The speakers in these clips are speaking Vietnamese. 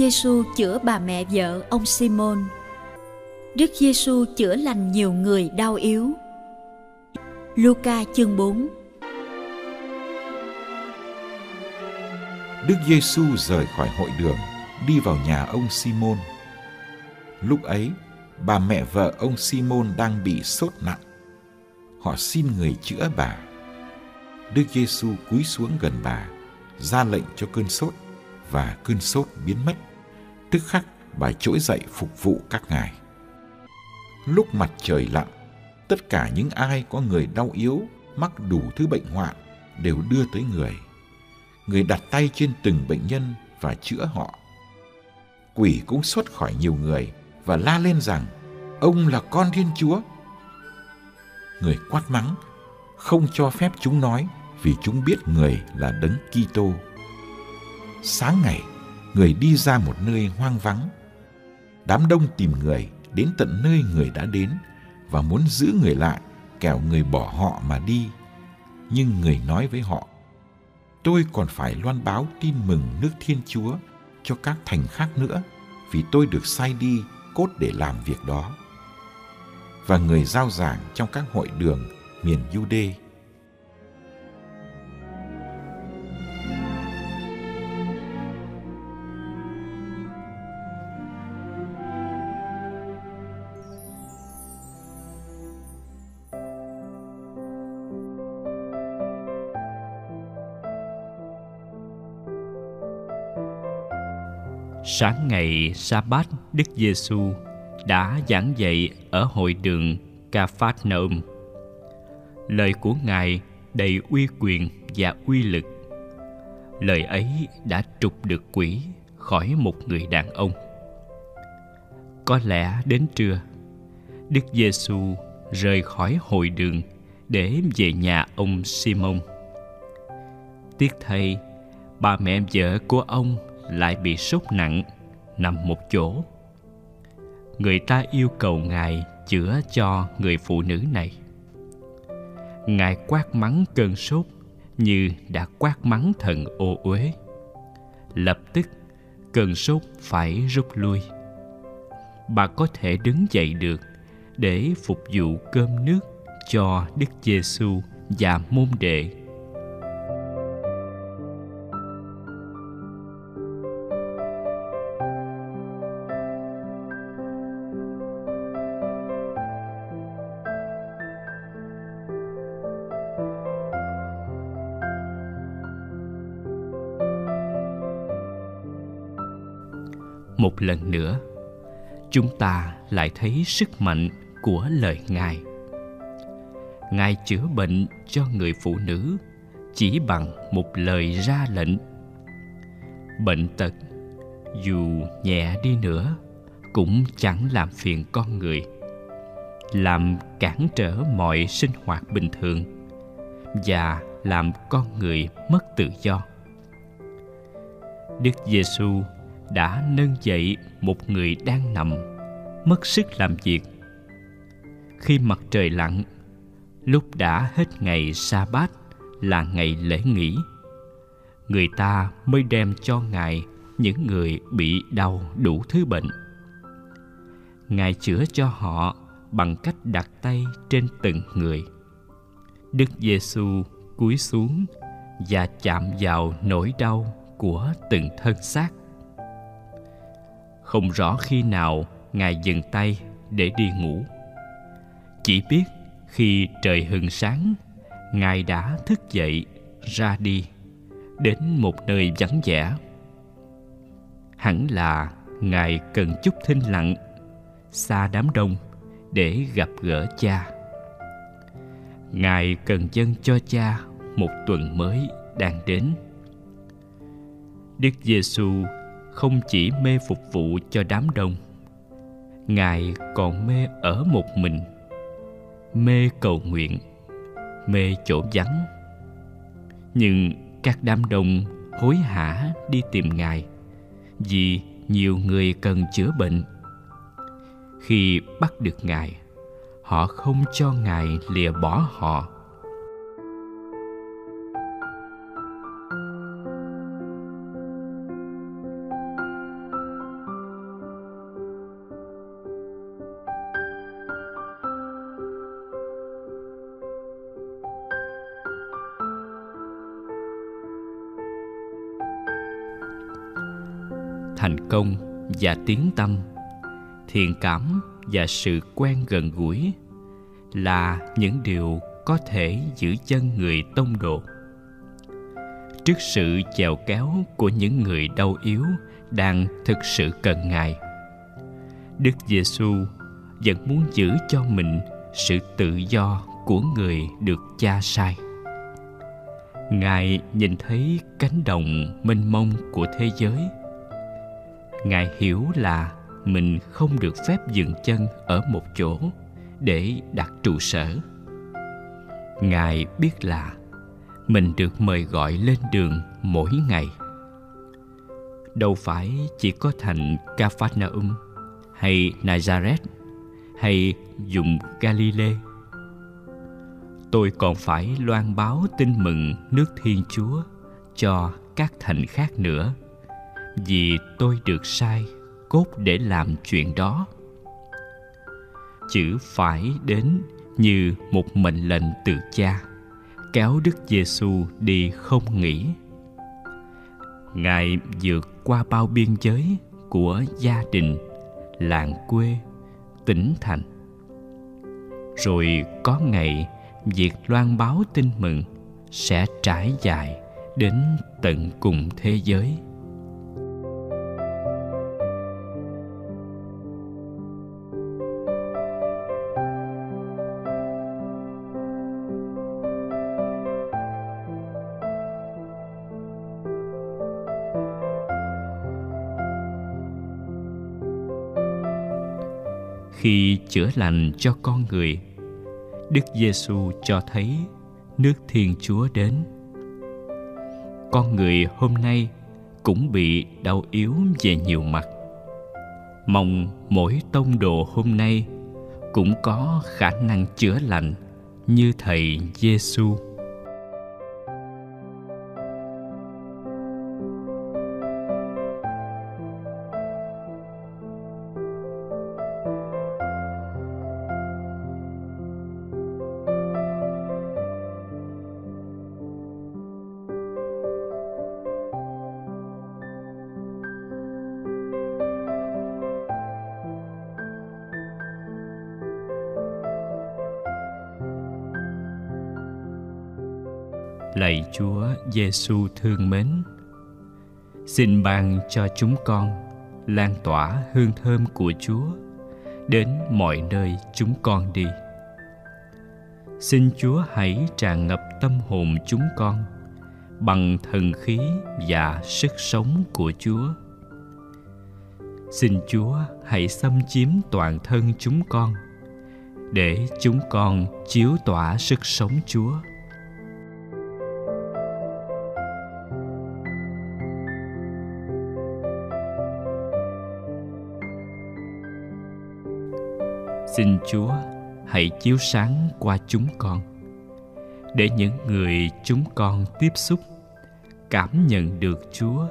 Giêsu chữa bà mẹ vợ ông Simon. Đức Giêsu chữa lành nhiều người đau yếu. Luca chương 4 Đức Giêsu rời khỏi hội đường, đi vào nhà ông Simon. Lúc ấy, bà mẹ vợ ông Simon đang bị sốt nặng. Họ xin người chữa bà. Đức Giêsu cúi xuống gần bà, ra lệnh cho cơn sốt và cơn sốt biến mất. Tức khắc bà trỗi dậy phục vụ các ngài. Lúc mặt trời lặn, tất cả những ai có người đau yếu, mắc đủ thứ bệnh hoạn đều đưa tới người. Người đặt tay trên từng bệnh nhân và chữa họ. Quỷ cũng xuất khỏi nhiều người và la lên rằng ông là con Thiên Chúa. Người quát mắng, không cho phép chúng nói vì chúng biết người là đấng Kitô sáng ngày người đi ra một nơi hoang vắng. Đám đông tìm người đến tận nơi người đã đến và muốn giữ người lại, kẻo người bỏ họ mà đi. Nhưng người nói với họ, tôi còn phải loan báo tin mừng nước thiên chúa cho các thành khác nữa, vì tôi được sai đi cốt để làm việc đó. Và người giao giảng trong các hội đường miền Jude Sáng ngày Sa-bát, Đức Giêsu đã giảng dạy ở hội đường ca phát nôm Lời của Ngài đầy uy quyền và uy lực. Lời ấy đã trục được quỷ khỏi một người đàn ông. Có lẽ đến trưa, Đức Giêsu rời khỏi hội đường để về nhà ông Simon. Tiếc thay, bà mẹ vợ của ông lại bị sốt nặng, nằm một chỗ. Người ta yêu cầu ngài chữa cho người phụ nữ này. Ngài quát mắng cơn sốt như đã quát mắng thần ô uế. Lập tức, cơn sốt phải rút lui. Bà có thể đứng dậy được để phục vụ cơm nước cho Đức Giêsu và môn đệ một lần nữa. Chúng ta lại thấy sức mạnh của lời ngài. Ngài chữa bệnh cho người phụ nữ chỉ bằng một lời ra lệnh. Bệnh tật, dù nhẹ đi nữa, cũng chẳng làm phiền con người. Làm cản trở mọi sinh hoạt bình thường và làm con người mất tự do. Đức giêsu đã nâng dậy một người đang nằm, mất sức làm việc. Khi mặt trời lặn, lúc đã hết ngày sa bát là ngày lễ nghỉ, người ta mới đem cho ngài những người bị đau đủ thứ bệnh. Ngài chữa cho họ bằng cách đặt tay trên từng người. Đức giêsu cúi xuống và chạm vào nỗi đau của từng thân xác không rõ khi nào ngài dừng tay để đi ngủ. Chỉ biết khi trời hừng sáng, ngài đã thức dậy ra đi, đến một nơi vắng vẻ. Hẳn là ngài cần chút thinh lặng, xa đám đông để gặp gỡ cha. Ngài cần dâng cho cha một tuần mới đang đến. Đức giêsu không chỉ mê phục vụ cho đám đông, ngài còn mê ở một mình, mê cầu nguyện, mê chỗ vắng. Nhưng các đám đông hối hả đi tìm ngài, vì nhiều người cần chữa bệnh. Khi bắt được ngài, họ không cho ngài lìa bỏ họ. Thành công và tiếng tâm, thiện cảm và sự quen gần gũi là những điều có thể giữ chân người tông đồ. Trước sự chèo kéo của những người đau yếu đang thực sự cần ngài, đức giêsu vẫn muốn giữ cho mình sự tự do của người được cha sai. Ngài nhìn thấy cánh đồng mênh mông của thế giới ngài hiểu là mình không được phép dừng chân ở một chỗ để đặt trụ sở. Ngài biết là mình được mời gọi lên đường mỗi ngày. Đâu phải chỉ có thành Capernaum hay Nazareth hay dùng Galilee. Tôi còn phải loan báo tin mừng nước Thiên Chúa cho các thành khác nữa vì tôi được sai, cốt để làm chuyện đó. Chữ phải đến như một mệnh lệnh từ cha, kéo đức giêsu đi không nghỉ. Ngài vượt qua bao biên giới của gia đình, làng quê, tỉnh thành. Rồi có ngày, việc loan báo tin mừng sẽ trải dài đến tận cùng thế giới. Khi chữa lành cho con người. Đức giêsu cho thấy nước thiên chúa đến. Con người hôm nay cũng bị đau yếu về nhiều mặt. Mong mỗi tông đồ hôm nay cũng có khả năng chữa lành như thầy giêsu. Lạy Chúa Giêsu thương mến. Xin ban cho chúng con lan tỏa hương thơm của Chúa đến mọi nơi chúng con đi. Xin Chúa hãy tràn ngập tâm hồn chúng con bằng thần khí và sức sống của Chúa. Xin Chúa hãy xâm chiếm toàn thân chúng con để chúng con chiếu tỏa sức sống Chúa xin chúa hãy chiếu sáng qua chúng con, để những người chúng con tiếp xúc, cảm nhận được chúa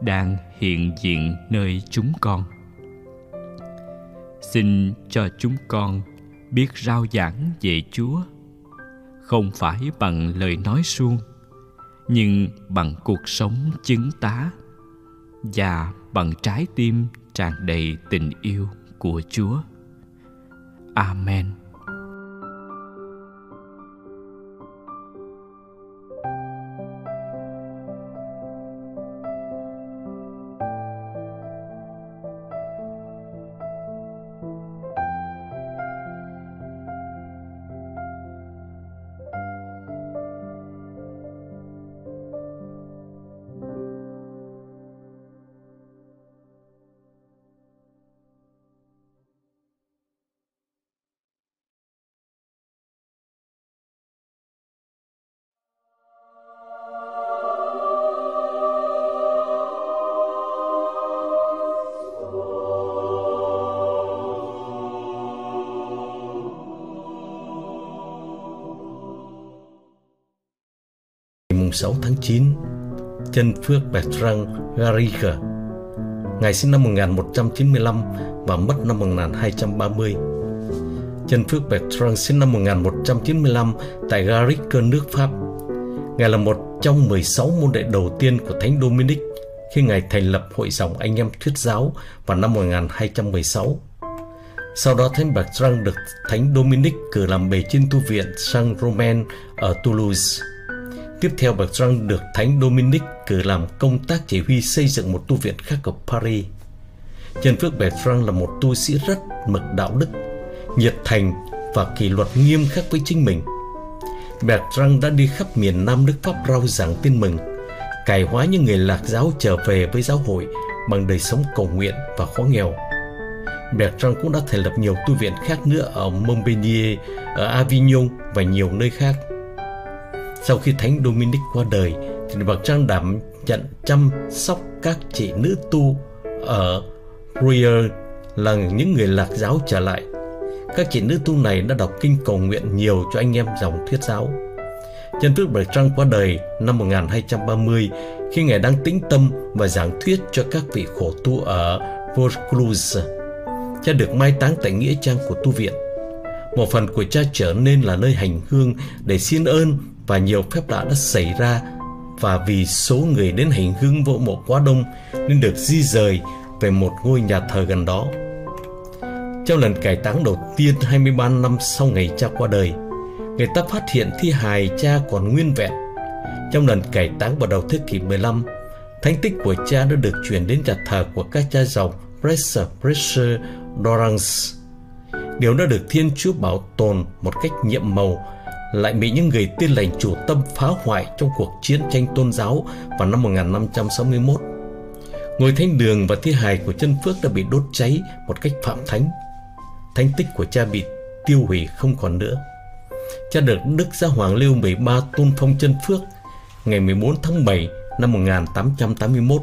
đang hiện diện nơi chúng con. Xin cho chúng con biết rao giảng về chúa, không phải bằng lời nói suông, nhưng bằng cuộc sống chứng tá và bằng trái tim tràn đầy tình yêu của chúa. Amen. 6 tháng 9, chân Phước Bertrand Garriga. Ngài sinh năm 1195 và mất năm 1230. Chân Phước Bertrand sinh năm 1195 tại Garriga, nước Pháp. Ngài là một trong 16 môn đệ đầu tiên của Thánh Dominic khi Ngài thành lập Hội dòng Anh em Thuyết giáo vào năm 1216. Sau đó Thánh Bertrand được Thánh Dominic cử làm bề trên tu viện Saint Romain ở Toulouse. Tiếp theo Bertrand được Thánh Dominic cử làm công tác chỉ huy xây dựng một tu viện khác ở Paris. Nhân Phước Bertrand là một tu sĩ rất mực đạo đức, nhiệt thành và kỷ luật nghiêm khắc với chính mình. Bertrand đã đi khắp miền Nam nước Pháp rao giảng tin mừng, cải hóa những người lạc giáo trở về với giáo hội bằng đời sống cầu nguyện và khó nghèo. Bertrand cũng đã thành lập nhiều tu viện khác nữa ở Montpellier, ở Avignon và nhiều nơi khác. Sau khi Thánh Dominic qua đời, thì Bertrand đảm nhận chăm sóc các chị nữ tu ở Rouyer là những người lạc giáo trở lại. Các chị nữ tu này đã đọc kinh cầu nguyện nhiều cho anh em dòng thuyết giáo. Chân tước Bậc Trăng qua đời năm 1230 khi Ngài đang tĩnh tâm và giảng thuyết cho các vị khổ tu ở Vaucluse. Cha được mai táng tại nghĩa trang của tu viện. Một phần của cha trở nên là nơi hành hương để xin ơn và nhiều phép lạ đã xảy ra và vì số người đến hành hương vô mộ quá đông nên được di rời về một ngôi nhà thờ gần đó. Trong lần cải táng đầu tiên 23 năm sau ngày cha qua đời, người ta phát hiện thi hài cha còn nguyên vẹn. Trong lần cải táng vào đầu thế kỷ 15, thánh tích của cha đã được chuyển đến nhà thờ của các cha dòng Presser, Presser, Dorans. Điều đã được Thiên Chúa bảo tồn một cách nhiệm màu lại bị những người tin lành chủ tâm phá hoại trong cuộc chiến tranh tôn giáo vào năm 1561. Ngôi thánh đường và thi hài của chân Phước đã bị đốt cháy một cách phạm thánh. Thánh tích của cha bị tiêu hủy không còn nữa. Cha được Đức Giáo Hoàng Lưu 13 tôn phong chân Phước ngày 14 tháng 7 năm 1881